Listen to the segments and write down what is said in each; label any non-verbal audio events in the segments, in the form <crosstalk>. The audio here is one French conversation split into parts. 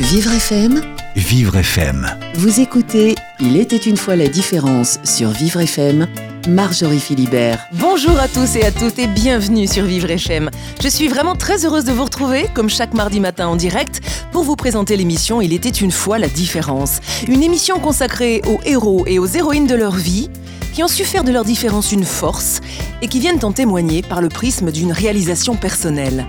Vivre FM, Vivre FM. vous écoutez Il était une fois la différence sur Vivre FM, Marjorie Philibert. Bonjour à tous et à toutes et bienvenue sur Vivre FM. Je suis vraiment très heureuse de vous retrouver, comme chaque mardi matin en direct, pour vous présenter l'émission Il était une fois la différence. Une émission consacrée aux héros et aux héroïnes de leur vie, qui ont su faire de leur différence une force et qui viennent en témoigner par le prisme d'une réalisation personnelle.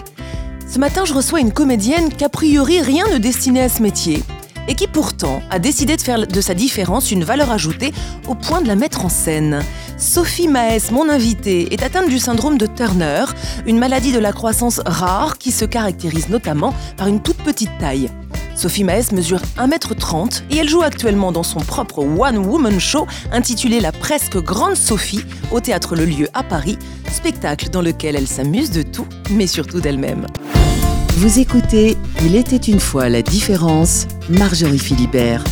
Ce matin, je reçois une comédienne qu'a priori rien ne destinait à ce métier et qui pourtant a décidé de faire de sa différence une valeur ajoutée au point de la mettre en scène. Sophie Maes, mon invitée, est atteinte du syndrome de Turner, une maladie de la croissance rare qui se caractérise notamment par une toute petite taille. Sophie Maes mesure 1m30 et elle joue actuellement dans son propre one-woman show intitulé La presque grande Sophie au théâtre Le Lieu à Paris, spectacle dans lequel elle s'amuse de tout, mais surtout d'elle-même. Vous écoutez Il était une fois la différence, Marjorie Philibert.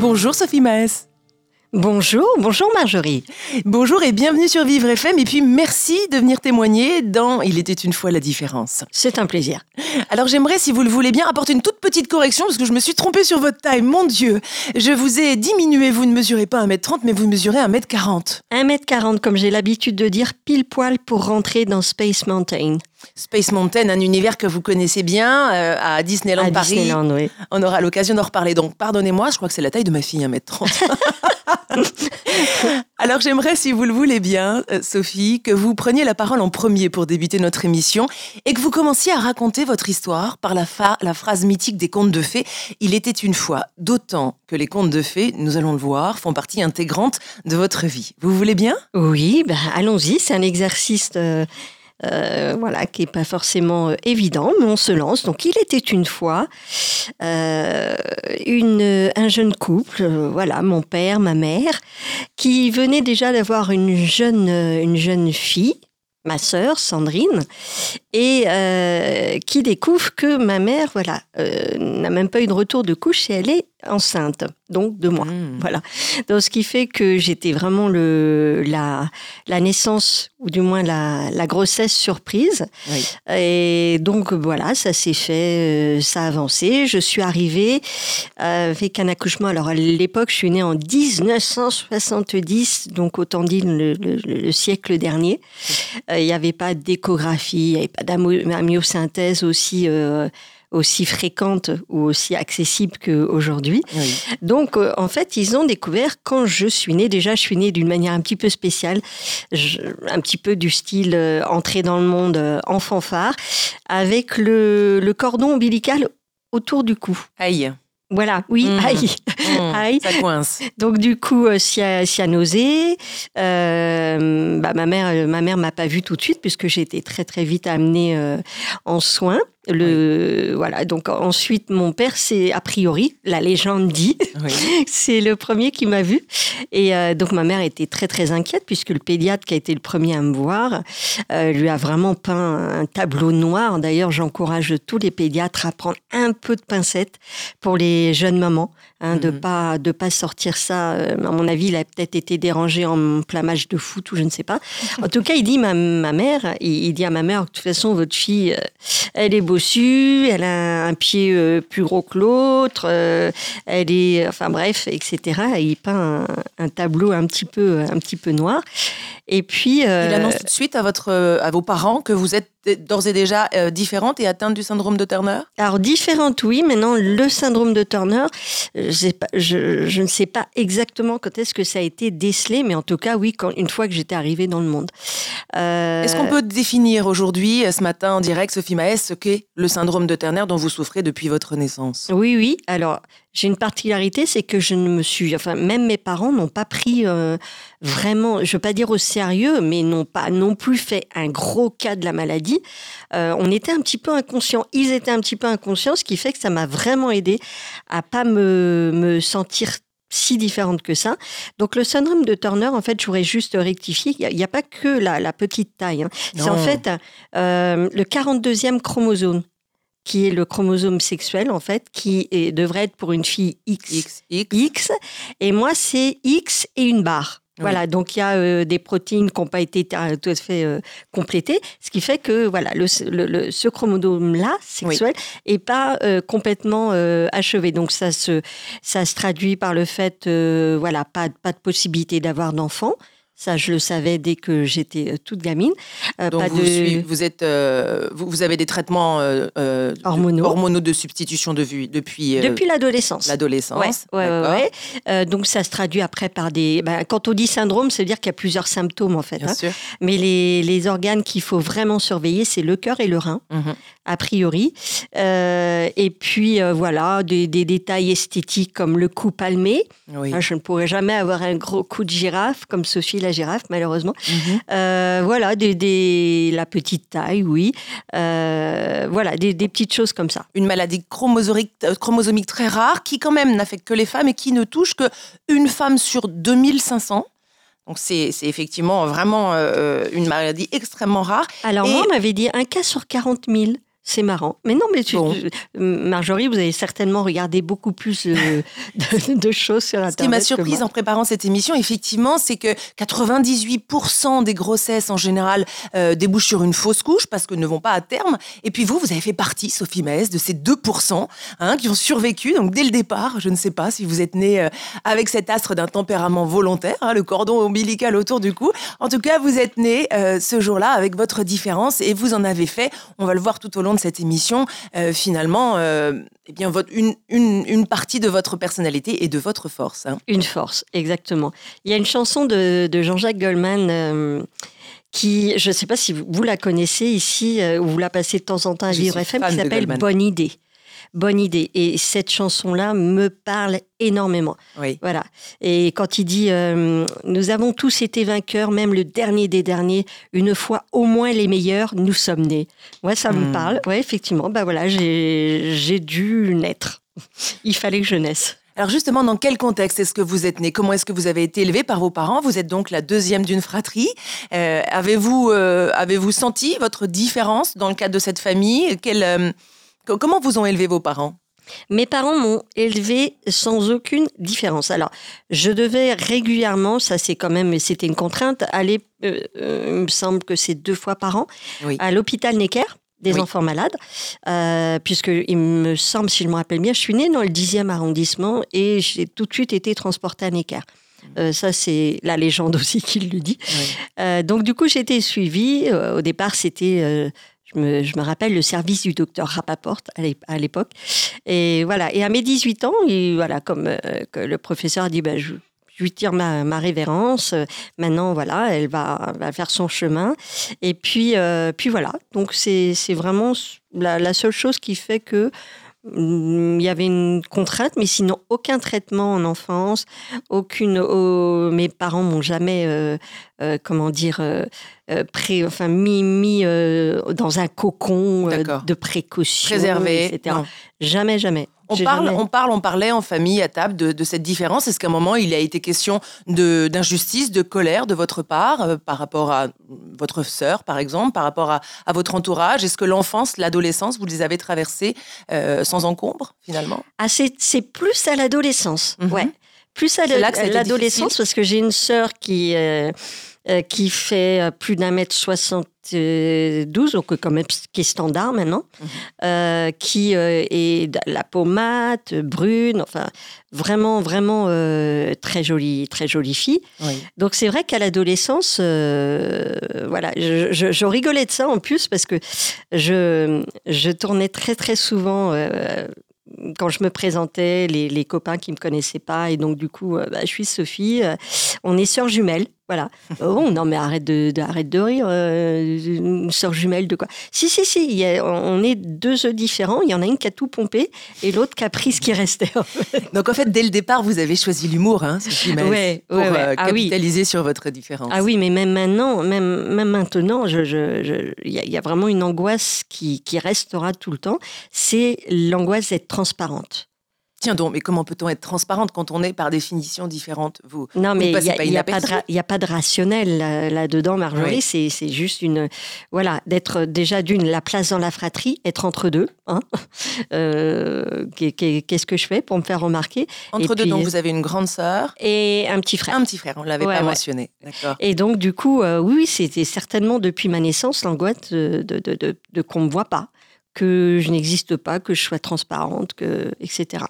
Bonjour Sophie Maes. Bonjour, bonjour Marjorie. Bonjour et bienvenue sur Vivre FM et puis merci de venir témoigner dans Il était une fois la différence. C'est un plaisir. Alors j'aimerais, si vous le voulez bien, apporter une toute petite correction parce que je me suis trompée sur votre taille. Mon Dieu, je vous ai diminué, vous ne mesurez pas 1m30 mais vous mesurez 1m40. 1m40, comme j'ai l'habitude de dire, pile poil pour rentrer dans Space Mountain. Space Mountain, un univers que vous connaissez bien euh, à Disneyland à Paris. Disneyland, oui. On aura l'occasion d'en reparler. Donc pardonnez-moi, je crois que c'est la taille de ma fille, 1m30. <laughs> Alors j'aimerais, si vous le voulez bien, euh, Sophie, que vous preniez la parole en premier pour débuter notre émission et que vous commenciez à raconter votre histoire par la, phrase mythique des contes de fées. Il était une fois, d'autant que les contes de fées, nous allons le voir, font partie intégrante de votre vie. Vous voulez bien? Oui, ben, allons-y, c'est un exercice euh, euh, voilà, qui n'est pas forcément euh, évident, mais on se lance. Donc, il était une fois euh, une, un jeune couple, voilà, mon père, ma mère, qui venait déjà d'avoir une jeune, une jeune fille, ma sœur Sandrine, et qui découvre que ma mère, voilà, n'a même pas eu de retour de couche et elle est enceinte, donc de moi. Mmh. Voilà. Donc, ce qui fait que j'étais vraiment le, la, la naissance, ou du moins la, la grossesse surprise. Oui. Et donc, voilà, ça s'est fait, euh, ça a avancé. Je suis arrivée euh, avec un accouchement. Alors, à l'époque, je suis née en 1970, donc autant dire le, le- le siècle dernier. Euh, Il n'y avait pas d'échographie, il n'y avait pas d'amyosynthèse aussi. euh, aussi fréquente ou aussi accessible qu'aujourd'hui. Oui. Donc, euh, en fait, ils ont découvert quand je suis née, déjà, je suis née d'une manière un petit peu spéciale, je- un petit peu du style euh, entrée dans le monde euh, en fanfare, avec le, le cordon ombilical autour du cou. Aïe. Voilà, oui, Mhm. aïe. Mmh, <laughs> Aïe. Ça coince. Donc du coup, euh, cia- cyanosé. Euh, bah, ma mère, ma mère m'a pas vue tout de suite puisque j'ai été très très vite amenée en soins. Le voilà. Donc ensuite, mon père, c'est a priori la légende dit, Oui. <laughs> c'est le premier qui m'a vue. Et euh, donc ma mère était très très inquiète puisque le pédiatre qui a été le premier à me voir euh, lui a vraiment peint un tableau noir. D'ailleurs, j'encourage tous les pédiatres à prendre un peu de pincette pour les jeunes mamans, hein, de Mhm. pas de pas sortir ça. euh, à mon avis, il a peut-être été dérangé en plein match de foot ou je ne sais pas. En tout cas, il dit ma, ma mère, il, il dit à ma mère, de toute façon, votre fille, elle est elle a un pied euh, plus gros que l'autre, euh, elle est, enfin bref, etc. Et il peint un, un tableau un petit peu un petit peu noir. Et puis Il euh, annonce tout de suite à, votre, à vos parents que vous êtes d'ores et déjà euh, différente et atteinte du syndrome de Turner? Alors différente, oui. Maintenant, le syndrome de Turner, euh, pas- je, je ne sais pas exactement quand est-ce que ça a été décelé, mais en tout cas, oui, quand, une fois que j'étais arrivée dans le monde. Euh, Est-ce qu'on peut définir aujourd'hui, euh, ce matin en direct, Sophie Maes, ce qu'est le syndrome de Turner dont vous souffrez depuis votre naissance? Oui, oui. Alors, j'ai une particularité, c'est que je ne me suis, enfin, même mes parents n'ont pas pris euh, vraiment, je veux pas dire au sérieux, mais n'ont pas non plus fait un gros cas de la maladie. Euh, on était un petit peu inconscients. Ils étaient un petit peu inconscients, ce qui fait que ça m'a vraiment aidé à pas me, me sentir si différente que ça. Donc le syndrome de Turner, en fait, je voudrais juste rectifier, il n'y a, a, pas que la, la petite taille. Hein. C'est en fait euh, le 42e chromosome qui est le chromosome sexuel, en fait, qui est- devrait être pour une fille X, X, X. X, et moi, c'est X et une barre. Voilà, donc il y a euh, des protéines qui n'ont pas été tout à fait euh, complétées, ce qui fait que voilà, le, le- ce chromosome-là, sexuel, est pas euh, complètement achevé. Donc ça se, ça se traduit par le fait, voilà, pas, pas de possibilité d'avoir d'enfant. Ça, je le savais dès que j'étais euh, toute gamine. Euh, Donc pas vous, de suivez- vous êtes, euh, vous, vous avez des traitements euh, de- Hormonaux. de substitution de vue depuis, depuis l'adolescence. l'adolescence. Ouais, donc ça se traduit après par des. ben, quand on dit syndrome, c'est dire qu'il y a plusieurs symptômes en fait. Bien hein. sûr. Mais les, les organes qu'il faut vraiment surveiller, c'est le cœur et le rein, Mhm. a priori. Et puis voilà, des, des détails esthétiques comme le cou palmé. Oui. Je ne pourrais jamais avoir un gros cou de girafe comme Sophie la girafe, malheureusement. Mhm. Euh, voilà, des, des- la petite taille, oui. Euh, voilà, des, des petites choses comme ça. Une maladie chromosomique, euh, chromosomique très rare qui quand même n'affecte que les femmes et qui ne touche que une femme sur 2500. Donc c'est c'est effectivement vraiment euh, une maladie extrêmement rare. Alors Et- moi, on m'avait dit un cas sur 40 000. C'est marrant. Mais non, mais tu- Bon. tu- Marjorie, vous avez certainement regardé beaucoup plus euh, <laughs> de, de choses sur Internet. Ce qui m'a surprise en préparant cette émission, effectivement, c'est que 98% des grossesses en général euh, débouchent sur une fausse couche parce que ne vont pas à terme. Et puis vous, vous avez fait partie, Sophie Maes, de ces 2% hein, qui ont survécu. Donc dès le départ, je ne sais pas si vous êtes née euh, avec cet astre d'un tempérament volontaire, hein, le cordon ombilical autour du cou. En tout cas, vous êtes née euh, ce jour-là avec votre différence et vous en avez fait, on va le voir tout au long de cette émission, euh, finalement, euh, eh bien, votre, une, une, une partie de votre personnalité et de votre force. hein. Une force, exactement. Il y a une chanson de, de Jean-Jacques Goldman euh, qui, je ne sais pas si vous, vous la connaissez ici, ou vous la passez de temps en temps à Je Vivre FM, qui s'appelle. Bonne idée. Bonne idée. Et cette chanson-là me parle énormément. Oui. Voilà. Et quand il dit euh, Nous avons tous été vainqueurs, même le dernier des derniers, une fois au moins les meilleurs, nous sommes nés. Ouais, ça me Hmm. parle. Ouais, effectivement. Bah voilà, j'ai dû naître. <laughs> Il fallait que je naisse. Alors justement, dans quel contexte est-ce que vous êtes né Comment est-ce que vous avez été élevé par vos parents? Vous êtes donc la deuxième d'une fratrie. Euh, avez-vous euh, avez-vous senti votre différence dans le cadre de cette famille? Euh, Comment vous ont élevé vos parents? Mes parents m'ont élevé sans aucune différence. Alors, je devais régulièrement, ça c'est quand même, c'était une contrainte, aller, euh, euh, il me semble que c'est deux fois par an, Oui. à l'hôpital Necker des Oui. enfants malades, euh, puisque il me semble, si je me rappelle bien, je suis née dans le 10e arrondissement et j'ai tout de suite été transportée à Necker. Euh, ça, c'est la légende <laughs> aussi qui le dit. Euh, donc, du coup, j'ai été suivie. Euh, au départ, c'était, je, me, je me rappelle, le service du docteur Rapaport à l'ép- à l'époque. Et voilà. Et à mes 18 ans, voilà, comme euh, le professeur a dit, ben, je, lui tire ma, révérence. Euh, Maintenant, voilà, elle va, va faire son chemin. Et puis, euh, puis voilà. Donc, c'est vraiment la, seule chose qui fait que hum, il y avait une contrainte, mais sinon aucun traitement en enfance, aucune. oh, mes parents m'ont jamais, euh, comment dire, euh, euh, pré, enfin mis, mis dans un cocon de précaution, Préservé etc. Non. Jamais, jamais. On parle, jamais- on parle, on parlait en famille à table de, de cette différence. Est-ce qu'à un moment il a été question d'injustice, de colère de votre part euh, par rapport à votre sœur, par exemple, par rapport à, à votre entourage? Est-ce que l'enfance, l'adolescence, vous les avez traversées euh, sans encombre finalement? Ah, c'est plus à l'adolescence, Mhm. ouais. Plus à l'adolescence, parce que j'ai une sœur qui, euh, euh, qui fait euh, plus d'un mètre 72, donc euh, quand même qui est standard maintenant, Mhm. euh, qui euh, est la peau mate, brune, enfin vraiment, vraiment euh, très jolie, très jolie fille. Oui. Donc c'est vrai qu'à l'adolescence, voilà, je, je- je rigolais de ça en plus parce que je, je tournais très très souvent quand je me présentais, les, copains qui me connaissaient pas. Et donc du coup, euh, bah, je suis Sophie, euh, on est sœurs jumelles, voilà. oh non mais arrête de, de- arrête de rire, euh, une sœur jumelle de quoi Si si si, il y a- on est deux œufs différents, il y en a une qui a tout pompé et l'autre qui a pris ce qui restait. Donc en fait, dès le départ, vous avez choisi l'humour, hein, Sophie Maes, Ouais, pour ouais, ouais. euh, Ah oui. capitaliser sur votre différence. Ah oui, mais même maintenant, même, même maintenant, je- je- je- il y, a- il y a vraiment une angoisse qui, qui restera tout le temps. C'est l'angoisse d'être transparente. Tiens donc, mais comment peut-on être transparente quand on est par définition différente? Vous Non, mais il n'y a, pas a de a pas rationnel là- là-dedans, Marjorie. Oui. C'est juste une. Voilà, d'être déjà d'une, la place dans la fratrie, être entre deux. Hein. <laughs> Euh, qu'est- qu'est- Qu'est-ce que je fais pour me faire remarquer? Entre Et deux, puis- donc vous avez une grande sœur, Et un petit frère. un petit frère, on ne l'avait Ouais, pas ouais. mentionné. Et donc, du coup, euh, oui, c'était certainement depuis ma naissance l'angoisse de, de, de, de- de qu'on ne me voit pas, que je n'existe pas, que je sois transparente, que, etc.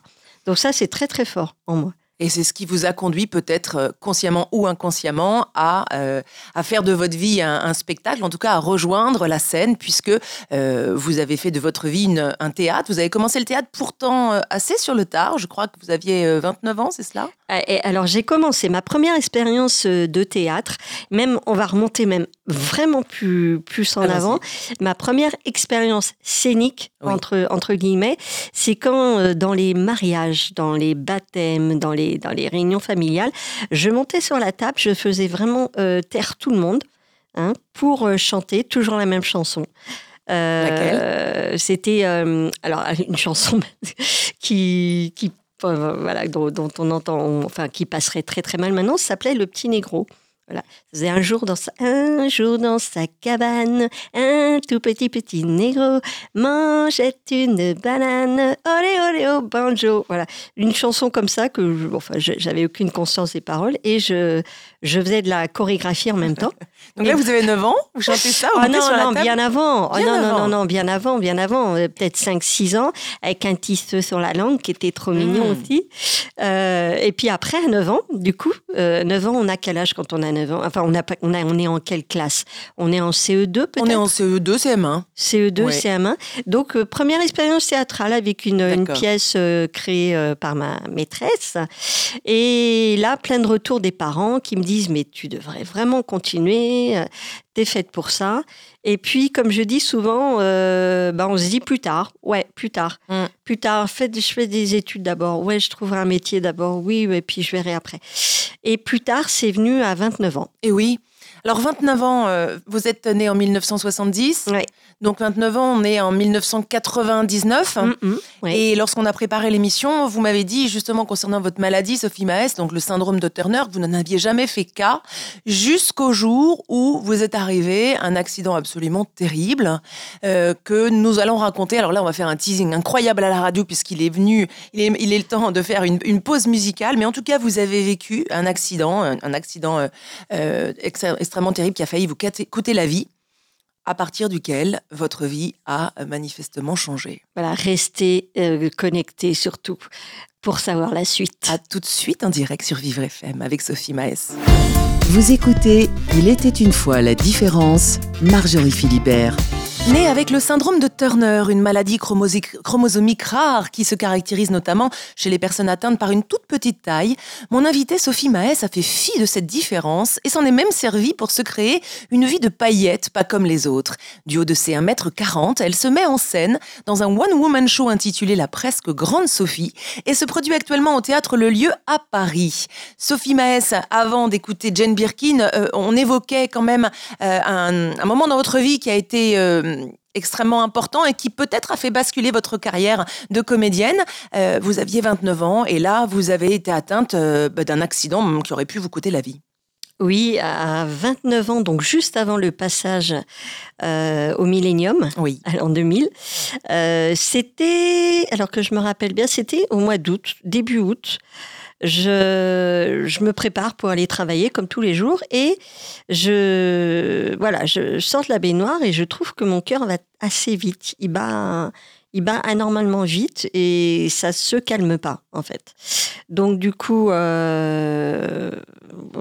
Donc ça, c'est très, très fort en moi. Et c'est ce qui vous a conduit peut-être euh, consciemment ou inconsciemment à, euh, à faire de votre vie un, spectacle, en tout cas à rejoindre la scène, puisque euh, vous avez fait de votre vie un théâtre. Vous avez commencé le théâtre pourtant assez sur le tard. Je crois que vous aviez euh, 29 ans, c'est cela? Alors, j'ai commencé ma première expérience euh, de théâtre, même, on va remonter même vraiment plus, plus en Ah, avant. Ma première expérience scénique, Oui. entre, entre guillemets, c'est quand, euh, dans les mariages, dans les baptêmes, dans les, dans les réunions familiales, je montais sur la table, je faisais vraiment euh, taire tout le monde hein, pour euh, chanter toujours la même chanson. Euh, C'était euh, alors une chanson <laughs> qui, qui euh, voilà, dont, on entend, enfin, qui passerait très très mal maintenant, s'appelait Le Petit Négro. Voilà. Faisait un jour dans sa, un jour dans sa cabane, un tout petit petit négro mangeait une banane, olé olé au banjo. Voilà, une chanson comme ça que, je- enfin, j'avais aucune conscience des paroles et je je faisais de la chorégraphie en même <laughs> temps. Donc là, vous avez 9 ans, vous chantez ça, vous Ah non, sur la non, table bien avant. Ah Bien non, non, avant. non, non, bien avant, bien avant. Euh, Peut-être 5-6 ans, avec un tisseux sur la langue qui était trop mignon Mm. aussi. Euh, et puis après, à 9 ans, du coup, euh, 9 ans, on a quel âge quand on a 9 ans? Enfin, on, a, on, a, on est en quelle classe? On est en CE2 peut-être? On est en CE2, CM1. CE2, Ouais. CM1. Donc, euh, première expérience théâtrale avec une, une pièce créée par ma maîtresse. Et là, plein de retours des parents qui me disent Mais tu devrais vraiment continuer, euh, t'es faite pour ça. Et puis, comme je dis souvent, euh, bah, on se dit plus tard. Ouais, plus tard. Mm. Plus tard, fais, je fais des études d'abord. Ouais, je trouverai un métier d'abord. Oui, et puis je verrai après. Et plus tard, c'est venu à 29 ans. Et oui. Alors 29 ans, euh, vous êtes né en 1970. Ouais. Donc 29 ans, on est en 1999. Mm, mm. Et lorsqu'on a préparé l'émission, vous m'avez dit justement concernant votre maladie, Sophie Maes, donc le syndrome de Turner, que vous n'en aviez jamais fait cas jusqu'au jour où vous êtes arrivé un accident absolument terrible euh, que nous allons raconter. Alors là, on va faire un teasing incroyable à la radio puisqu'il est venu, il est, il est le temps de faire une, une pause musicale. Mais en tout cas, vous avez vécu un accident, un, accident euh, euh, extrêmement terrible qui a failli vous coûter la vie à partir duquel votre vie a euh, manifestement changé. Voilà, restez euh, connectés surtout pour savoir la suite. À tout de suite en direct sur Vivre FM avec Sophie Maes. Vous écoutez Il était une fois la différence, Marjorie Philibert. Née avec le syndrome de Turner, une maladie chromosomique rare qui se caractérise notamment chez les personnes atteintes par une toute petite taille, mon invitée Sophie Maes a fait fi de cette différence et s'en est même servie pour se créer une vie de paillettes, pas comme les autres. Du haut de ses 1m40, elle se met en scène dans un one-woman show intitulé La presque grande Sophie et se produit actuellement au théâtre Le Lieu à Paris. Sophie Maes, avant d'écouter Jane Birkin, euh, on évoquait quand même euh, un, un moment dans votre vie qui a été euh, extrêmement important et qui peut-être a fait basculer votre carrière de comédienne. Euh, vous aviez 29 ans et là, vous avez été atteinte euh, bah, d'un accident qui aurait pu vous coûter la vie. Oui, à 29 ans, donc juste avant le passage euh, au Millennium, Oui. en 2000, euh, c'était, alors que je me rappelle bien, c'était au mois d'août, début août. Je, je me prépare pour aller travailler comme tous les jours et je, voilà, je sors de la baignoire et je trouve que mon cœur va assez vite. Il bat, il bat anormalement vite et ça se calme pas en fait. Donc du coup, euh,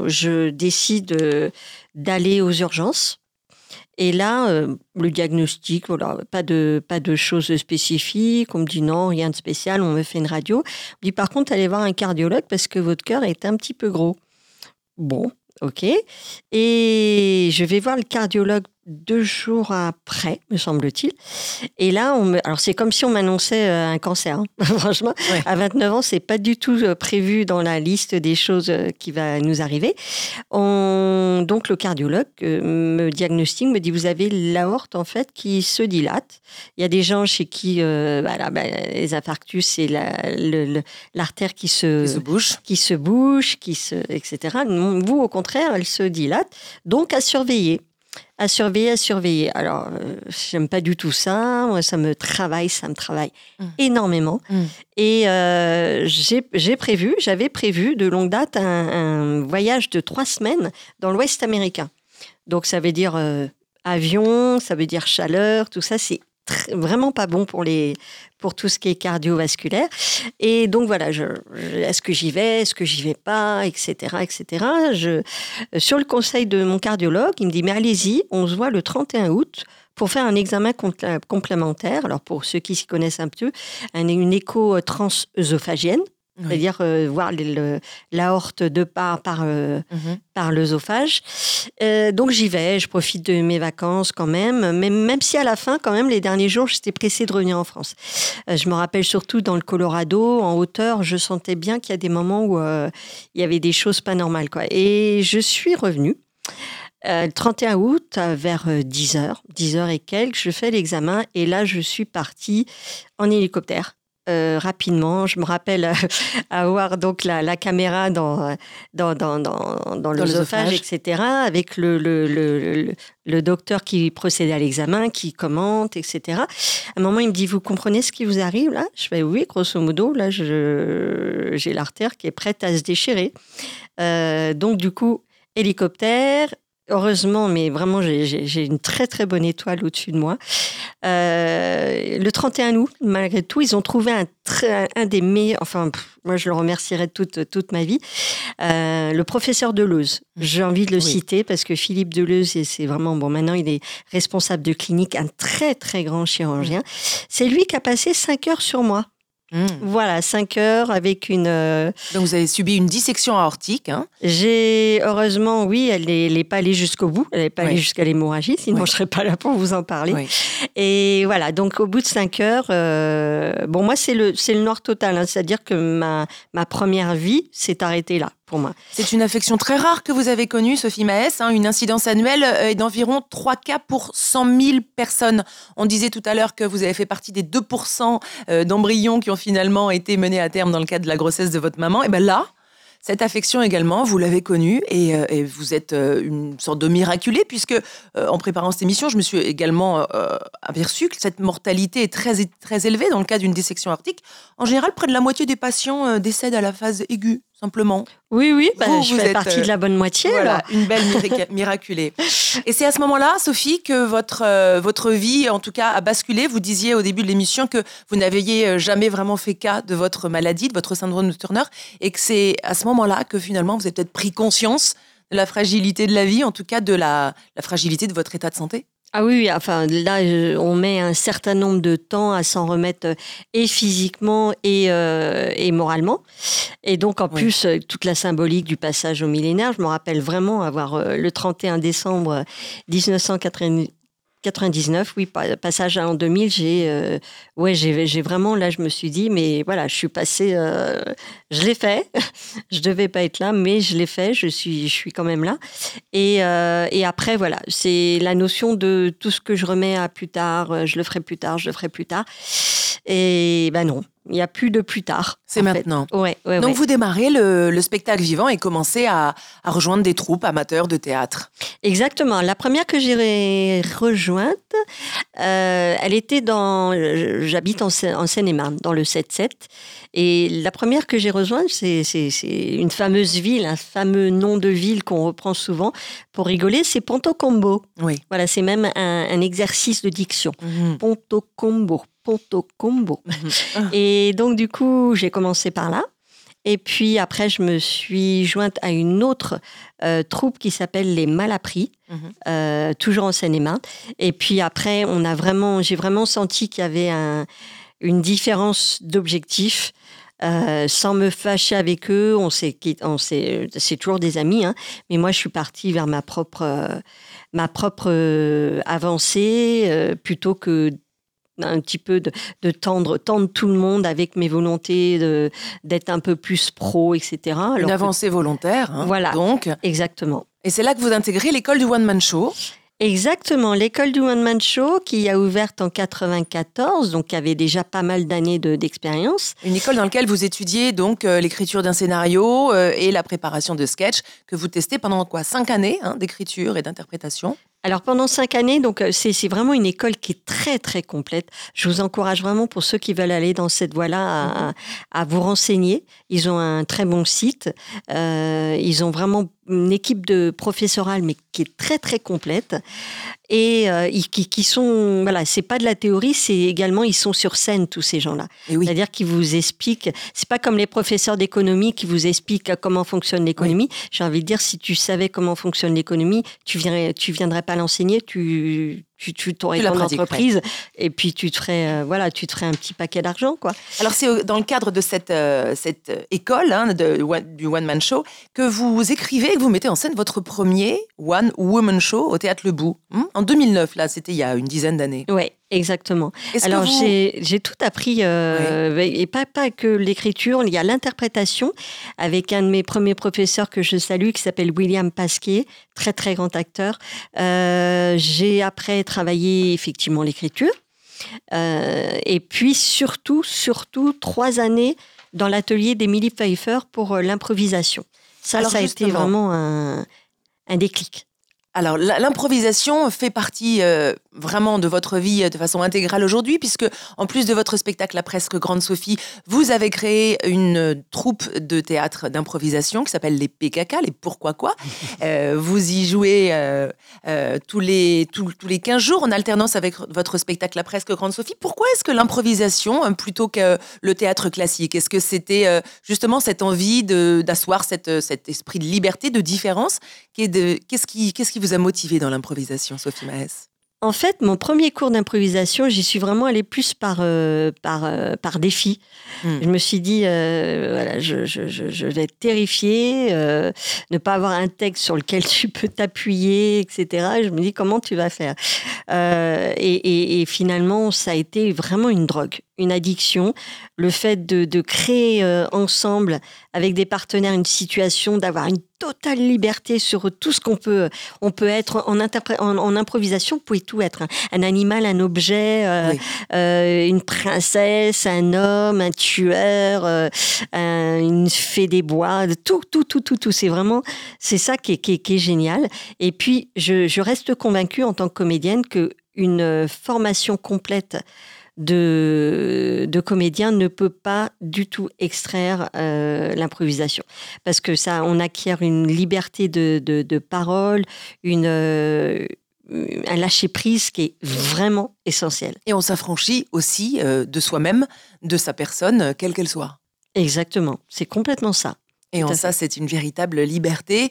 je décide d'aller aux urgences. Et là, euh, le diagnostic, voilà, pas de, pas de choses spécifiques. On me dit non, rien de spécial. On me fait une radio. On me dit par contre, allez voir un cardiologue parce que votre cœur est un petit peu gros. Bon, ok. Et je vais voir le cardiologue deux jours après, me semble-t-il. Et là, on me... alors c'est comme si on m'annonçait euh, un cancer. Hein. <laughs> Franchement, à 29 ans, c'est pas du tout euh, prévu dans la liste des choses euh, qui va nous arriver. On... Donc le cardiologue me diagnostique, me dit vous avez l'aorte en fait qui se dilate. Il y a des gens chez qui voilà, bah, les infarctus, c'est l'artère qui se qui se bouche, qui se bouche, qui se etc. Vous au contraire, elle se dilate. Donc à surveiller à surveiller, à surveiller. Alors, euh, j'aime pas du tout ça. Moi, ça me travaille, ça me travaille mmh. énormément. Mmh. Et euh, j'ai prévu, j'avais prévu de longue date un, voyage de trois semaines dans l'Ouest américain. Donc, ça veut dire euh, avion, ça veut dire chaleur, tout ça, c'est vraiment pas bon pour les pour tout ce qui est cardiovasculaire. Et donc voilà, je, est-ce que j'y vais, est-ce que j'y vais pas, etc., etc. Je, sur le conseil de mon cardiologue, il me dit mais allez-y, on se voit le 31 août pour faire un examen complémentaire. Alors pour ceux qui s'y connaissent un peu, une écho transœsophagienne. C'est-à-dire euh, voir l'aorte de part par, euh, par l'œsophage. Euh, donc j'y vais, je profite de mes vacances quand même, même, même si à la fin, quand même, les derniers jours, j'étais pressée de revenir en France. je me rappelle surtout dans le Colorado, en hauteur, je sentais bien qu'il y a des moments où il y avait des choses pas normales. Quoi. Et je suis revenue. le 31 août, vers 10h, 10h et quelques, je fais l'examen et là, je suis partie en hélicoptère euh, rapidement. Je me rappelle euh, <laughs> avoir donc la, caméra dans, dans, dans, dans, dans l'œsophage, etc., avec le, le, le, le, docteur qui procède à l'examen, qui commente, etc. À un moment, il me dit, vous comprenez ce qui vous arrive là? Je fais, oui, grosso modo, là, j'ai l'artère qui est prête à se déchirer. Euh, donc, du coup, hélicoptère, Heureusement, mais vraiment, j'ai une très très bonne étoile au-dessus de moi. Euh, le 31 août, malgré tout, ils ont trouvé un, un des meilleurs, enfin, moi je le remercierai toute, toute ma vie, euh, le professeur Deleuze. J'ai envie de le citer parce que Philippe Deleuze, c'est vraiment, bon, maintenant il est responsable de clinique, un très très grand chirurgien. C'est lui qui a passé cinq heures sur moi. Hmm. Voilà, 5 heures avec une. Euh, Donc vous avez subi une dissection aortique. Hein J'ai heureusement, oui, elle n'est pas allée jusqu'au bout, elle n'est pas allée jusqu'à l'hémorragie, sinon je je serais pas là pour vous en parler. Et voilà, donc au bout de 5 heures, euh, bon moi c'est le c'est le noir total, hein. c'est-à-dire que ma ma première vie s'est arrêtée là pour moi. C'est une affection très rare que vous avez connue, Sophie Maes. Hein. une incidence annuelle euh, est d'environ 3 cas pour 100 000 personnes. On disait tout à l'heure que vous avez fait partie des 2% euh, d'embryons qui ont finalement été menés à terme dans le cadre de la grossesse de votre maman. Et bien là, cette affection également, vous l'avez connue et, euh, vous êtes une sorte de miraculé puisque en préparant cette émission, je me suis également aperçu que cette mortalité est très, très élevée dans le cas d'une dissection aortique. En général, près de la moitié des patients décèdent à la phase aiguë simplement. Oui, oui, bah, je fais partie de la bonne moitié. Voilà, une belle <laughs> miraculée. Et c'est à ce moment-là, Sophie, que votre, euh, votre vie, en tout cas, a basculé. Vous disiez au début de l'émission que vous n'aviez euh, jamais vraiment fait cas de votre maladie, de votre syndrome de Turner, et que c'est à ce moment-là que finalement, vous avez peut-être pris conscience de la fragilité de la vie, en tout cas de la, la fragilité de votre état de santé. Ah oui, enfin là, on met un certain nombre de temps à s'en remettre euh, et physiquement et, euh, et moralement. Et donc en plus, euh, toute la symbolique du passage au millénaire, je me rappelle vraiment avoir le 31 décembre 1990 99, oui, passage en 2000, j'ai euh, ouais, j'ai vraiment, là, je me suis dit, mais voilà, je suis passée, euh, je l'ai fait, <laughs> je devais pas être là, mais je l'ai fait, je suis, je suis quand même là. Et, euh, et après, voilà, c'est la notion de tout ce que je remets à plus tard, je le ferai plus tard, je le ferai plus tard. Et ben non, il n'y a plus de plus tard. C'est maintenant. Ouais, Donc vous démarrez le, spectacle vivant et commencez à, rejoindre des troupes amateurs de théâtre. Exactement. La première que j'ai rejointe, euh, elle était dans. J'habite en, Seine-et-Marne, dans le 7-7. Et la première que j'ai rejointe, c'est une fameuse ville, un fameux nom de ville qu'on reprend souvent pour rigoler, c'est Ponto Combo. Oui. Voilà, c'est même un, exercice de diction. Mhm. Ponto Combo. Ponto Combo. Mhm. <laughs> Et donc, du coup, j'ai commencé par là. Et puis après, je me suis jointe à une autre euh, troupe qui s'appelle les Malappris, mhm. euh, toujours en Seine-et-Marne. Et puis après, on a vraiment, j'ai vraiment senti qu'il y avait une différence d'objectif. sans me fâcher avec eux. On s'est, on c'est toujours des amis, hein. mais moi je suis partie vers ma propre, ma propre avancée plutôt que un petit peu de, tendre, tendre tout le monde avec mes volontés d'être un peu plus pro, etc. Une avancée volontaire, hein, voilà, donc. Exactement. Et c'est là que vous intégrez l'école du One Man Show. Exactement, l'école du One Man Show qui a ouvert en 94, donc qui avait déjà pas mal d'années d'expérience. Une école dans laquelle vous étudiez donc euh, l'écriture d'un scénario euh, et la préparation de sketch que vous testez pendant quoi? Cinq années hein, d'écriture et d'interprétation alors pendant cinq années, donc euh, c'est vraiment une école qui est très très complète. Je vous encourage vraiment pour ceux qui veulent aller dans cette voie-là à, vous renseigner. Ils ont un très bon site. Euh, ils ont vraiment une équipe de professorale, mais qui est très très complète. Et euh, qui, qui, sont voilà c'est pas de la théorie c'est également ils sont sur scène tous ces gens-là. C'est-à-dire qu'ils vous expliquent c'est pas comme les professeurs d'économie qui vous expliquent comment fonctionne l'économie. J'ai envie de dire si tu savais comment fonctionne l'économie tu viendrais tu viendrais pas l'enseigner tu tu, tu t'aurais ton entreprise et puis tu te ferais euh, voilà tu te ferais un petit paquet d'argent quoi. Alors c'est dans le cadre de cette euh, cette école hein, de, du one man show que vous écrivez et que vous mettez en scène votre premier one woman show au théâtre Le Bout hmm, en 2009 là c'était il y a une dizaine d'années. Ouais Exactement. Alors j'ai tout appris, euh, et pas, pas que l'écriture, il y a l'interprétation avec un de mes premiers professeurs que je salue qui s'appelle William Pasquier, très très grand acteur. Euh, j'ai après travaillé effectivement l'écriture, euh, et puis surtout, surtout trois années dans l'atelier d'Emily Pfeiffer pour l'improvisation. Ça, ça a été vraiment un, un déclic. Alors l'improvisation fait partie euh, vraiment de votre vie euh, de façon intégrale aujourd'hui, puisque en plus de votre spectacle La Presque Grande Sophie, vous avez créé une troupe de théâtre d'improvisation qui s'appelle les PKK, les Pourquoi quoi. <laughs> Euh, vous y jouez tous, les, tous, les 15 jours en alternance avec votre spectacle La Presque Grande Sophie. Pourquoi est-ce que l'improvisation plutôt que le théâtre classique Est-ce que c'était justement cette envie d'asseoir cet esprit de liberté, de différence Qu'est-ce qui, qu'est-ce qui vous a motivé dans l'improvisation, Sophie Maes? En fait, mon premier cours d'improvisation, j'y suis vraiment allée plus par, euh, par, euh, par défi. Hmm. Je me suis dit, euh, voilà, je, je, je, vais être terrifiée, ne pas avoir un texte sur lequel <laughs> tu peux t'appuyer, etc. je me dis, comment tu vas faire? Et, et, et, finalement, ça a été vraiment une drogue une addiction, le fait de, créer ensemble avec des partenaires une situation, d'avoir une totale liberté sur tout ce qu'on peut, on peut être en, en, improvisation, vous pouvez tout être, hein. un animal, un objet, euh, euh, une princesse, un homme, un tueur, une fée des bois, tout, tout, tout, tout, tout. C'est vraiment, c'est ça qui est, qui, est, génial. Et puis, je, je reste convaincue en tant que comédienne que une formation complète de, de comédien ne peut pas du tout extraire euh, l'improvisation. Parce que ça, on acquiert une liberté de, de, parole, une, euh, un lâcher-prise qui est vraiment essentiel. Et on s'affranchit aussi euh, de soi-même, de sa personne, quelle qu'elle soit. Exactement, c'est complètement ça. Et en ça, c'est une véritable liberté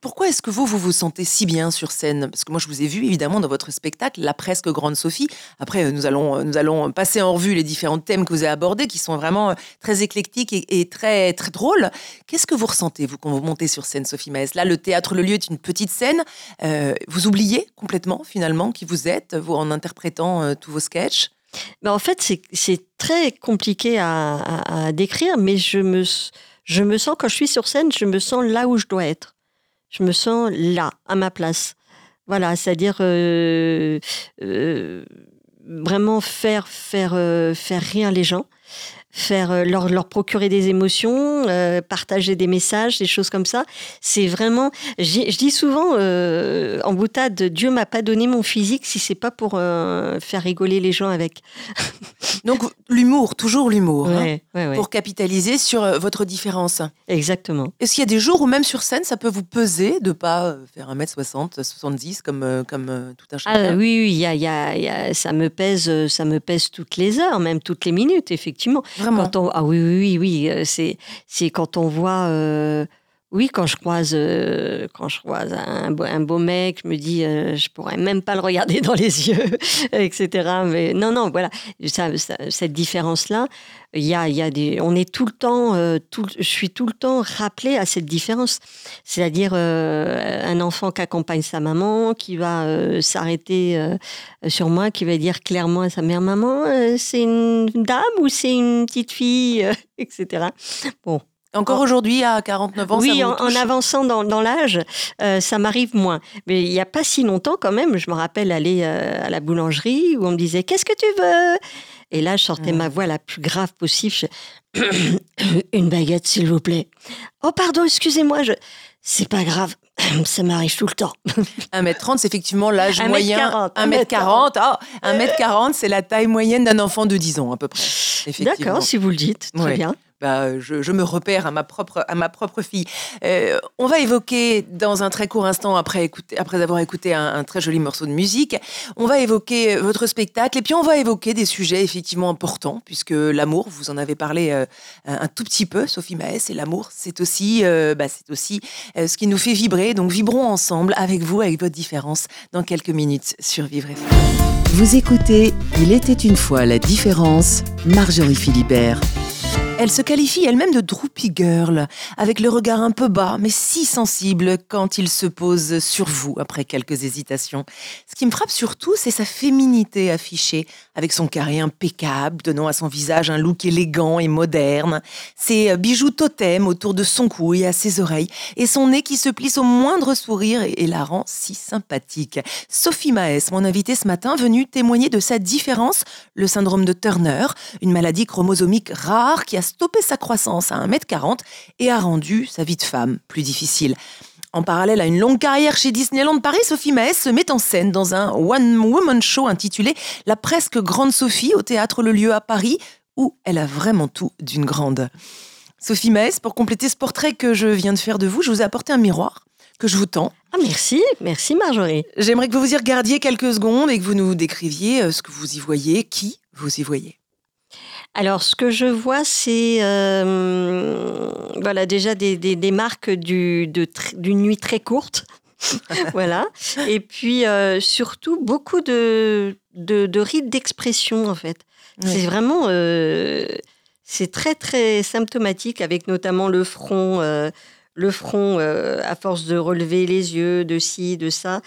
pourquoi est-ce que vous, vous sentez si bien sur scène? Parce que moi, je vous ai vu évidemment dans votre spectacle, La Presque Grande Sophie. Après, euh, nous allons, euh, nous allons passer en revue les différents thèmes que vous avez abordés, qui sont vraiment euh, très éclectiques et, très, très drôles. Qu'est-ce que vous ressentez, vous, quand vous montez sur scène, Sophie Maes? Là, le théâtre Le Lieu est une petite scène. vous oubliez complètement, finalement, qui vous êtes, vous, en interprétant tous vos sketchs? Ben, En fait, c'est très compliqué à, à, décrire, mais je me, je me sens, quand je suis sur scène, je me sens là où je dois être je me sens là, à ma place. Voilà, c'est-à-dire euh, euh, vraiment faire, faire, euh, faire rire les gens faire euh, leur, leur procurer des émotions, euh, partager des messages, des choses comme ça. C'est vraiment, je dis souvent euh, en boutade, Dieu m'a pas donné mon physique si c'est pas pour faire rigoler les gens avec. <laughs> Donc l'humour, toujours l'humour, hein, pour capitaliser sur votre différence. Exactement. Est-ce qu'il y a des jours où même sur scène, ça peut vous peser de pas faire 1m60, 70 comme, comme tout un chacun? ah, Oui, oui, y a, y a, ça me pèse, ça me pèse toutes les heures, même toutes les minutes, effectivement. Vraiment ah oui, oui, oui, oui. Euh, c'est, c'est quand on voit. Euh, oui, quand je croise, euh, quand je croise un, beau, un beau mec, je me dis, euh, je pourrais même pas le regarder <laughs> dans les yeux, etc. Mais non, non, voilà, cette différence-là, il y a, y a des, on est tout le temps, euh, tout, je suis tout le temps rappelé à cette différence. C'est-à-dire un enfant qui accompagne sa maman, qui va s'arrêter sur moi, qui va dire clairement à sa mère, maman, c'est une dame ou c'est une petite fille, etc. Bon, encore aujourd'hui, à 49 ans, oui, ça en, en, avançant dans, dans l'âge, euh, ça m'arrive moins. Mais il n'y a pas si longtemps, quand même, je me rappelle aller euh, à la boulangerie où on me disait Qu'est-ce que tu veux? Et là, je sortais ma voix la plus grave possible. <coughs> Une baguette, s'il vous plaît. Oh, pardon, excusez-moi, je... c'est pas grave. <coughs> Ça m'arrive tout le temps. <laughs> 1m30, c'est effectivement l'âge moyen. 1m40. 1m40, c'est la taille moyenne d'un enfant de 10 ans, à peu près. D'accord, si vous le dites. Très bien. Bah, je, me repère à ma propre, à ma propre fille. Euh, on va évoquer dans un très court instant, après, écouter, après avoir écouté un, très joli morceau de musique, on va évoquer votre spectacle et puis on va évoquer des sujets effectivement importants, puisque l'amour, vous en avez parlé euh, un tout petit peu, Sophie Maës, et l'amour, c'est aussi, euh, bah, c'est aussi ce qui nous fait vibrer. Donc vibrons ensemble avec vous, avec votre différence, dans quelques minutes sur Vivre Vous écoutez Il était une fois la différence, Marjorie Philibert. Elle se qualifie elle-même de droopy girl, avec le regard un peu bas, mais si sensible quand il se pose sur vous après quelques hésitations. Ce qui me frappe surtout, c'est sa féminité affichée, avec son carré impeccable, donnant à son visage un look élégant et moderne, ses bijoux totems autour de son cou et à ses oreilles, et son nez qui se plisse au moindre sourire et la rend si sympathique. Sophie Maes, mon invitée ce matin, venue témoigner de sa différence, le syndrome de Turner, une maladie chromosomique rare qui a stoppé sa croissance à 1m40 et a rendu sa vie de femme plus difficile. En parallèle à une longue carrière chez Disneyland Paris, Sophie Maes se met en scène dans un one-woman show intitulé La presque grande Sophie au théâtre Le Lieu à Paris, où elle a vraiment tout d'une grande. Sophie Maes, pour compléter ce portrait que je viens de faire de vous, je vous ai apporté un miroir que je vous tends. Ah merci, merci Marjorie. J'aimerais que vous vous y regardiez quelques secondes et que vous nous décriviez euh, ce que vous y voyez, qui vous y voyez. Alors, ce que je vois, c'est euh, voilà déjà des, des, marques d'une nuit très courte. <laughs> voilà. Et puis, euh, surtout, beaucoup de, de, de rites d'expression, en fait. C'est vraiment... Euh, c'est très, très symptomatique, avec notamment le front le front à force de relever les yeux, de ci, de ça,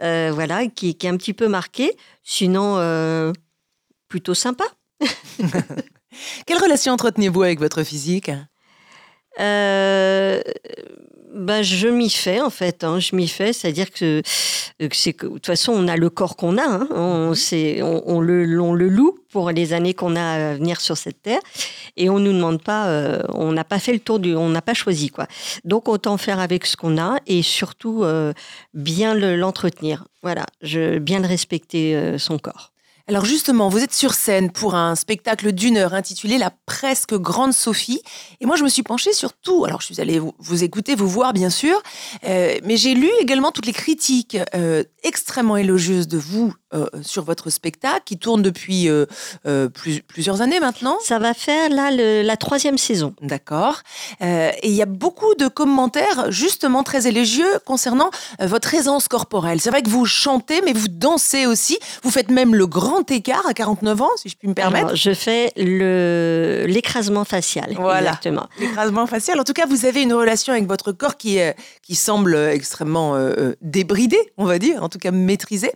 voilà, qui, qui, est un petit peu marqué. Sinon, plutôt sympa. <laughs> Quelle relation entretenez-vous avec votre physique? Euh, ben, je m'y fais en fait, hein. je m'y fais, c'est-à-dire que, c'est de toute façon on a le corps qu'on a, hein. on, on, on, le, le loue pour les années qu'on a à venir sur cette terre, et on nous demande pas, euh, on n'a pas fait le tour du, on n'a pas choisi quoi. Donc autant faire avec ce qu'on a et surtout euh, bien l'entretenir. voilà, je, bien le respecter son corps. Alors justement, vous êtes sur scène pour un spectacle d'une heure intitulé La presque grande Sophie. Et moi, je me suis penchée sur tout. Alors, je suis allée vous, écouter, vous voir, bien sûr. Euh, mais j'ai lu également toutes les critiques euh, extrêmement élogieuses de vous euh, sur votre spectacle qui tourne depuis plusieurs années maintenant? Ça va faire là la troisième saison. D'accord. et il y a beaucoup de commentaires justement très élogieux concernant votre aisance corporelle. C'est vrai que vous chantez, mais vous dansez aussi. Vous faites même le grand écart à 49 ans, si je puis me permettre. je fais le l'écrasement facial. Voilà. Exactement. L'écrasement facial. En tout cas, vous avez une relation avec votre corps qui, qui semble extrêmement euh, euh, débridé, on va dire, en tout cas maîtrisé.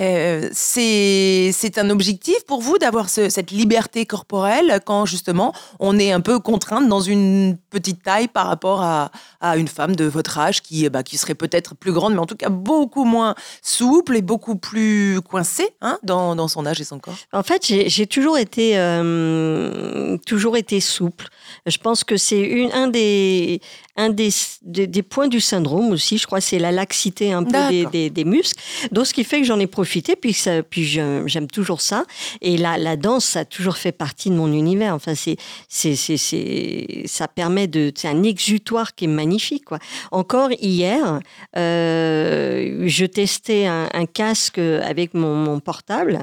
Euh, c'est un objectif pour vous d'avoir cette liberté corporelle quand justement on est un peu contrainte dans une petite taille par rapport à, à une femme de votre âge qui, bah, qui serait peut-être plus grande, mais en tout cas beaucoup moins souple et beaucoup plus coincée hein, dans, dans son âge et son corps? En fait, j'ai toujours euh, toujours été souple. Je pense que c'est un des un des, des, points du syndrome aussi, je crois, c'est la laxité un peu des, des, muscles. Donc, ce qui fait que j'en ai profité, puis, ça, puis j'aime toujours ça. Et la, la danse, ça a toujours fait partie de mon univers. Enfin, c'est, c'est, c'est, ça permet de, c'est un exutoire qui est magnifique, quoi. Encore hier, euh, je testais un, casque avec mon, mon portable,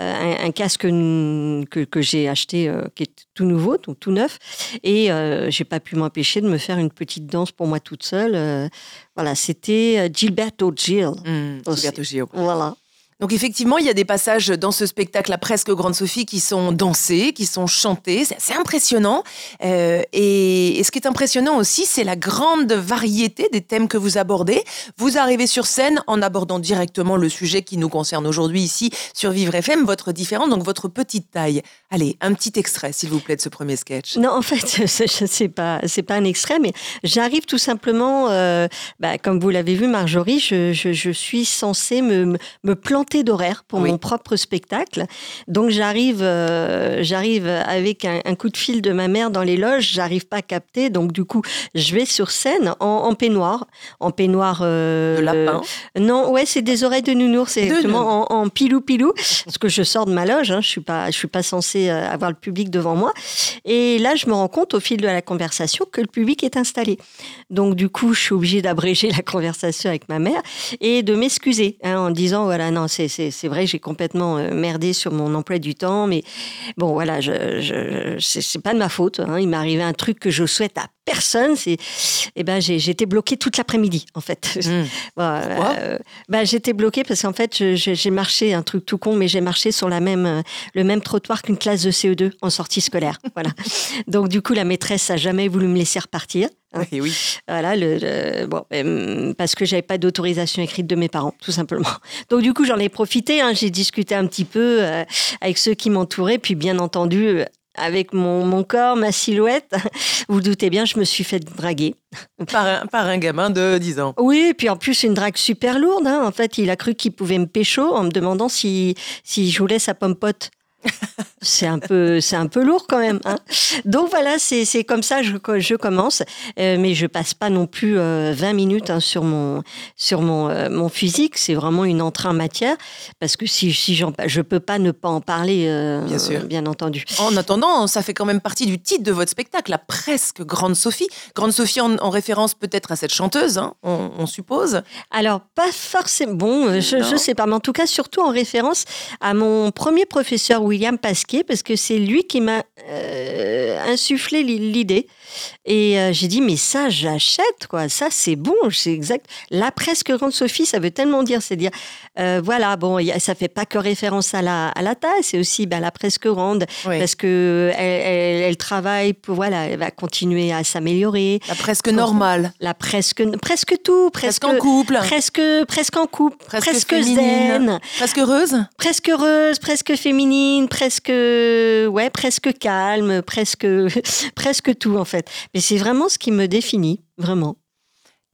euh, un, casque que, que j'ai acheté, euh, qui est tout nouveau, tout, tout neuf. Et j'ai pas pu m'empêcher de me faire une petite danse pour moi toute seule. Euh, voilà, c'était Gilberto Gil. Mmh, Gilberto Gil. Voilà. Donc effectivement, il y a des passages dans ce spectacle à presque Grande Sophie qui sont dansés, qui sont chantés. C'est assez impressionnant. Euh, et, ce qui est impressionnant aussi, c'est la grande variété des thèmes que vous abordez. Vous arrivez sur scène en abordant directement le sujet qui nous concerne aujourd'hui ici sur Vivre FM, votre différence, donc votre petite taille. Allez, un petit extrait, s'il vous plaît, de ce premier sketch. Non, en fait, <laughs> c'est pas pas un extrait, mais j'arrive tout simplement, euh, bah, comme vous l'avez vu, Marjorie, je, je, je suis censée me, me planter d'horaire pour mon propre spectacle. Donc j'arrive, euh, j'arrive avec un, coup de fil de ma mère dans les loges. J'arrive pas à capter, donc du coup je vais sur scène en, peignoir, en peignoir. Euh, de lapin. non, ouais, c'est des oreilles de nounours, c'est exactement en, pilou pilou, parce que je sors de ma loge. Hein, je suis pas, je suis pas censée euh, avoir le public devant moi. Et là, je me rends compte au fil de la conversation que le public est installé. Donc du coup, je suis obligée d'abréger <laughs> la conversation avec ma mère et de m'excuser hein, en disant voilà non c'est c'est vrai, j'ai complètement euh, merdé sur mon emploi du temps, mais bon, voilà, je, je c'est pas de ma faute. Hein. Il m'est arrivé un truc que je souhaite à personne. C'est, eh ben, j'ai été bloquée toute l'après-midi, en fait. <laughs> Mmh. Euh, ben, j'étais bloquée parce qu'en fait, j'ai marché un truc tout con, mais j'ai marché sur la même, le même trottoir qu'une classe de CE2 en sortie scolaire. <laughs> voilà. Donc, du coup, la maîtresse a jamais voulu me laisser repartir. Oui, oui. Voilà, le, bon, ben, parce que j'avais pas d'autorisation écrite de mes parents, tout simplement. Donc du coup, j'en ai profité. Hein, j'ai discuté un petit peu euh, avec ceux qui m'entouraient, puis bien entendu avec mon, mon, corps, ma silhouette. <laughs> Vous, vous doutez bien, je me suis fait draguer. Par un, par un gamin de 10 ans. Oui, et puis en plus, une drague super lourde. Hein. En fait, il a cru qu'il pouvait me pécho en me demandant si, si je voulais sa pomme pote c'est un peu c'est un peu lourd quand même hein. donc voilà c'est comme ça je, je commence. Euh, mais je passe pas non plus 20 euh, minutes hein, sur mon sur mon euh, mon physique. C'est vraiment une entrée en matière. Parce que si si j'en je peux pas ne pas en parler bien sûr. bien entendu. En attendant ça fait quand même partie du titre de votre spectacle la presque grande Sophie. Grande Sophie en, référence peut-être à cette chanteuse hein, on, suppose. Alors pas forcément. Bon je, je sais pas. Mais en tout cas surtout en référence à mon premier professeur William Pasquier parce que c'est lui qui m'a euh, insufflé l'idée. Et euh, j'ai dit, mais ça, j'achète, quoi. Ça, c'est bon, c'est exact. La presque grande Sophie, ça veut tellement dire, c'est dire, euh, voilà, bon, y a, ça fait pas que référence à la, à la taille, c'est aussi bah, la presque grande, parce que elle, elle, travaille, voilà, elle va continuer à s'améliorer. La presque normale. La presque, presque tout, presque, presque en couple. Presque, presque en couple, presque, presque zen. Presque heureuse. Presque heureuse, presque féminine, presque, ouais, presque calme, presque, <laughs> presque tout, en fait. Mais c'est vraiment ce qui me définit, vraiment.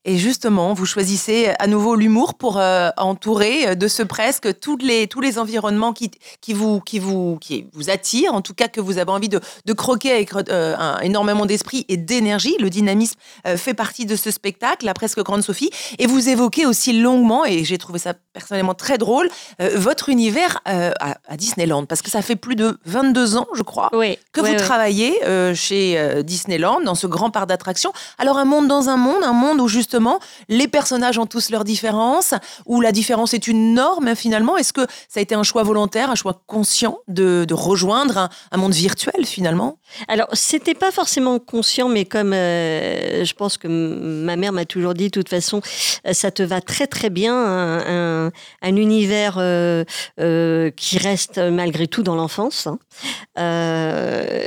Et justement, vous choisissez à nouveau l'humour pour euh, entourer de ce presque tous les, tous les environnements qui, qui, vous, qui, vous, qui vous attirent, en tout cas que vous avez envie de, de croquer avec euh, un, énormément d'esprit et d'énergie. Le dynamisme euh, fait partie de ce spectacle, la presque grande Sophie. Et vous évoquez aussi longuement, et j'ai trouvé ça personnellement très drôle, votre univers à, Disneyland, parce que ça fait plus de 22 ans, je crois, que vous travaillez chez Disneyland, dans ce grand parc d'attractions. Alors un monde dans un monde, un monde où justement les personnages ont tous leurs différences, où la différence est une norme finalement Est-ce que ça a été un choix volontaire, un choix conscient de, rejoindre un, monde virtuel finalement? Alors, c'était pas forcément conscient, mais comme euh, je pense que ma mère m'a toujours dit, de toute façon, euh, ça te va très très bien, un, univers euh, qui reste malgré tout dans l'enfance. Hein.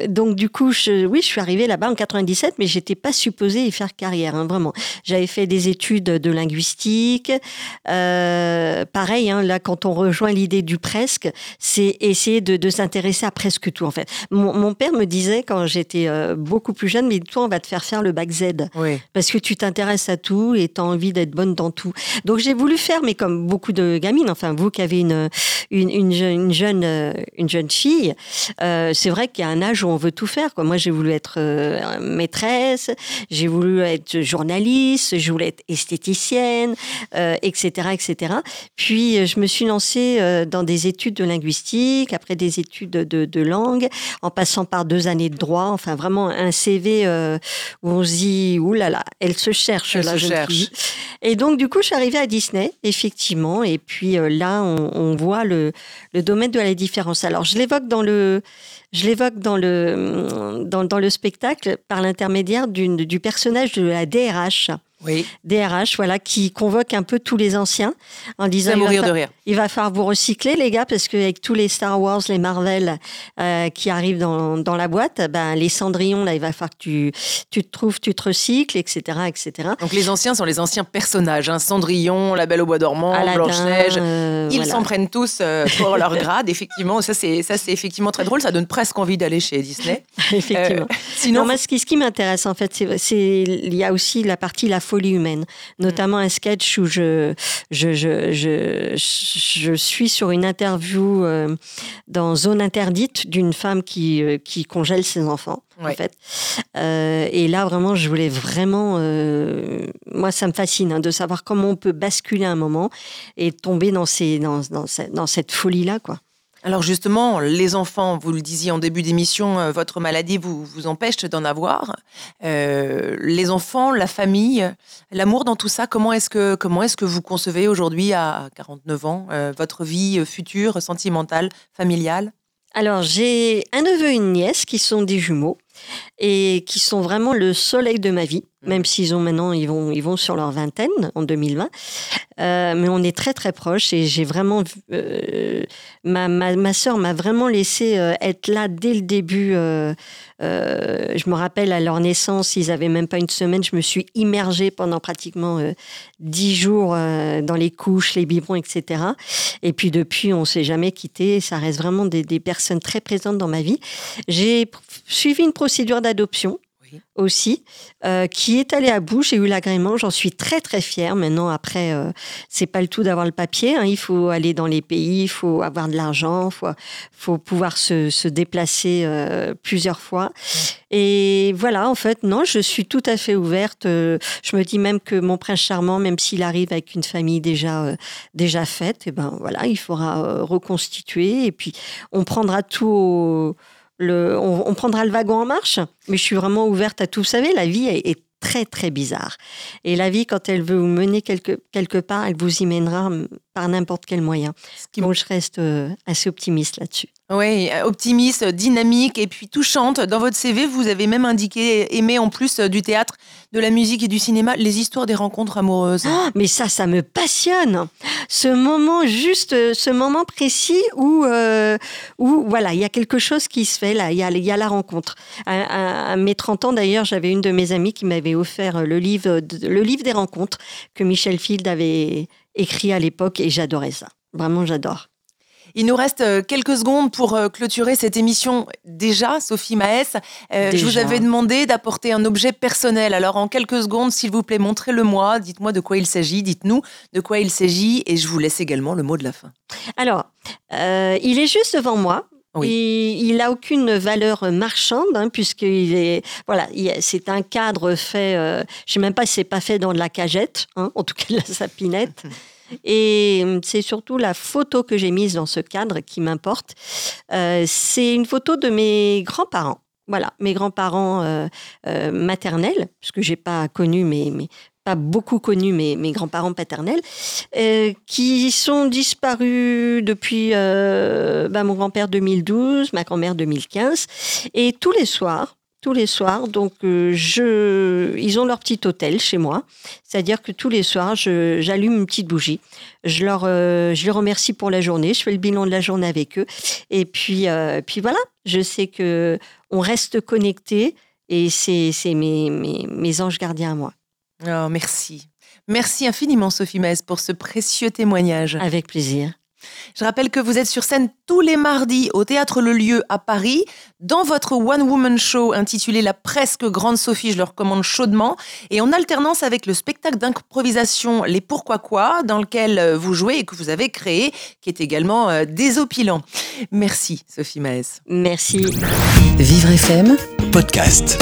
donc du coup, je, oui, je suis arrivée là-bas en 97, mais j'étais pas supposée y faire carrière, hein, vraiment. J'avais fait des études de linguistique. Euh, pareil, hein, là, quand on rejoint l'idée du presque, c'est essayer de, s'intéresser à presque tout, en fait. Mon, père me disait, quand j'étais euh, beaucoup plus jeune, mais toi, on va te faire faire le bac Z. Parce que tu t'intéresses à tout et tu as envie d'être bonne dans tout. Donc, j'ai voulu faire, mais comme beaucoup de gamines, enfin, vous qui avez une, une, jeune, une jeune fille, euh, c'est vrai qu'il y a un âge où on veut tout faire. Quoi. Moi, j'ai voulu être maîtresse, j'ai voulu être journaliste, je voulais être esthéticienne, etc., etc. Puis je me suis lancée dans des études de linguistique, après des études de, de langue, en passant par deux années de droit. Enfin, vraiment un CV où on se dit, oulala, là là, elle se cherche, elle la se cherche. Et donc, du coup, je suis arrivée à Disney, effectivement. Et puis là, on, on voit le, le domaine de la différence. Alors, je l'évoque dans le, je l'évoque dans le, dans, dans, le spectacle par l'intermédiaire du personnage de la DRH oui. DRH, voilà, qui convoque un peu tous les anciens en disant il va, de rire. il va falloir vous recycler les gars parce qu'avec tous les Star Wars, les Marvel euh, qui arrivent dans, dans, la boîte, ben les Cendrillon là, il va falloir que tu, tu te trouves, tu te recycles, etc., etc. Donc les anciens sont les anciens personnages, hein, Cendrillon, La Belle au bois dormant, Blanche Neige, euh, ils s'en prennent tous euh, pour leur <laughs> grade. Effectivement, ça c'est ça c'est effectivement très drôle, ça donne presque envie d'aller chez Disney. <laughs> effectivement. sinon, moi, ce qui, ce qui m'intéresse en fait, c'est il y a aussi la partie la folie humaine. Notamment un sketch où je, je, je, je, je suis sur une interview euh, dans Zone Interdite d'une femme qui, euh, qui congèle ses enfants. En fait. Euh, et là, vraiment, je voulais vraiment. moi, ça me fascine hein, de savoir comment on peut basculer un moment et tomber dans, ces, dans, dans, dans cette folie-là. quoi. Alors justement, les enfants, vous le disiez en début d'émission, euh, votre maladie vous, vous empêche d'en avoir. Euh, les enfants, la famille, l'amour dans tout ça, comment est-ce que, comment est que vous concevez aujourd'hui à 49 ans euh, votre vie future, sentimentale, familiale? Alors j'ai un neveu et une nièce qui sont des jumeaux et qui sont vraiment le soleil de ma vie, mmh. même s'ils ont maintenant, ils vont, ils vont sur leur vingtaine en 2020. Euh, mais on est très très proches et j'ai vraiment euh, ma, ma, ma soeur m'a vraiment laissé euh, être là dès le début. je me rappelle à leur naissance, ils avaient même pas une semaine. Je me suis immergée pendant pratiquement dix jours dans les couches, les biberons, etc. Et puis depuis, on s'est jamais quitté. Ça reste vraiment des, des personnes très présentes dans ma vie. J'ai suivi une procédure d'adoption aussi, euh, qui est allée à bout. J'ai eu l'agrément, j'en suis très très fière. Maintenant, après, euh, c'est pas le tout d'avoir le papier. Hein. Il faut aller dans les pays, il faut avoir de l'argent, il faut, faut, pouvoir se, se déplacer euh, plusieurs fois. Et voilà, en fait, non, je suis tout à fait ouverte. je me dis même que mon prince charmant, même s'il arrive avec une famille déjà déjà faite, et eh ben voilà, il faudra reconstituer et puis on prendra tout au on, prendra le wagon en marche, mais je suis vraiment ouverte à tout. Vous savez, la vie est, très très bizarre. Et la vie, quand elle veut vous mener quelque, quelque part, elle vous y mènera par n'importe quel moyen. Donc je reste euh, assez optimiste là-dessus. Oui, optimiste, dynamique et puis touchante. Dans votre CV, vous avez même indiqué aimer en plus euh, du théâtre, de la musique et du cinéma, les histoires des rencontres amoureuses. Ah, mais ça, ça me passionne. Ce moment, juste euh, ce moment précis où, où voilà, il y a quelque chose qui se fait là, il y a, y a la rencontre. À, mes 30 ans, d'ailleurs, j'avais une de mes amies qui m'avait offert le livre, le livre des rencontres que Michel Field avait écrit à l'époque et j'adorais ça. Vraiment, j'adore. Il nous reste euh, quelques secondes pour euh, clôturer cette émission. Déjà, Sophie Maès, euh, je vous avais demandé d'apporter un objet personnel. Alors, en quelques secondes, s'il vous plaît, montrez-le-moi. Dites-moi de quoi il s'agit. Dites-nous de quoi il s'agit. Et je vous laisse également le mot de la fin. Alors, il est juste devant moi. Oui. Il n'a aucune valeur marchande hein, puisqu'il est voilà, c'est un cadre fait. je ne sais même pas si c'est pas fait dans de la cagette, hein, en tout cas de la sapinette. <laughs> Et hum, c'est surtout la photo que j'ai mise dans ce cadre qui m'importe. Euh, c'est une photo de mes grands-parents. Voilà, mes grands-parents euh, euh, maternels, parce que j'ai pas connu mes, pas beaucoup connu mes, grands-parents paternels, qui sont disparus depuis bah, mon grand-père 2012, ma grand-mère 2015. Et tous les soirs, tous les soirs. Donc, euh, je, ils ont leur petit hôtel chez moi. C'est-à-dire que tous les soirs, j'allume une petite bougie. Je leur, euh, je les remercie pour la journée. Je fais le bilan de la journée avec eux. Et puis, euh, puis voilà. Je sais que on reste connecté et c'est mes, mes, mes, anges gardiens à moi. Oh, merci. Merci infiniment, Sophie Maes, pour ce précieux témoignage. Avec plaisir. Je rappelle que vous êtes sur scène tous les mardis au Théâtre Le Lieu à Paris, dans votre one-woman show intitulé La presque grande Sophie, je le recommande chaudement, et en alternance avec le spectacle d'improvisation Les Pourquoi Quoi, dans lequel euh, vous jouez et que vous avez créé, qui est également euh, désopilant. Merci Sophie Maes. Merci. Vivre FM, podcast.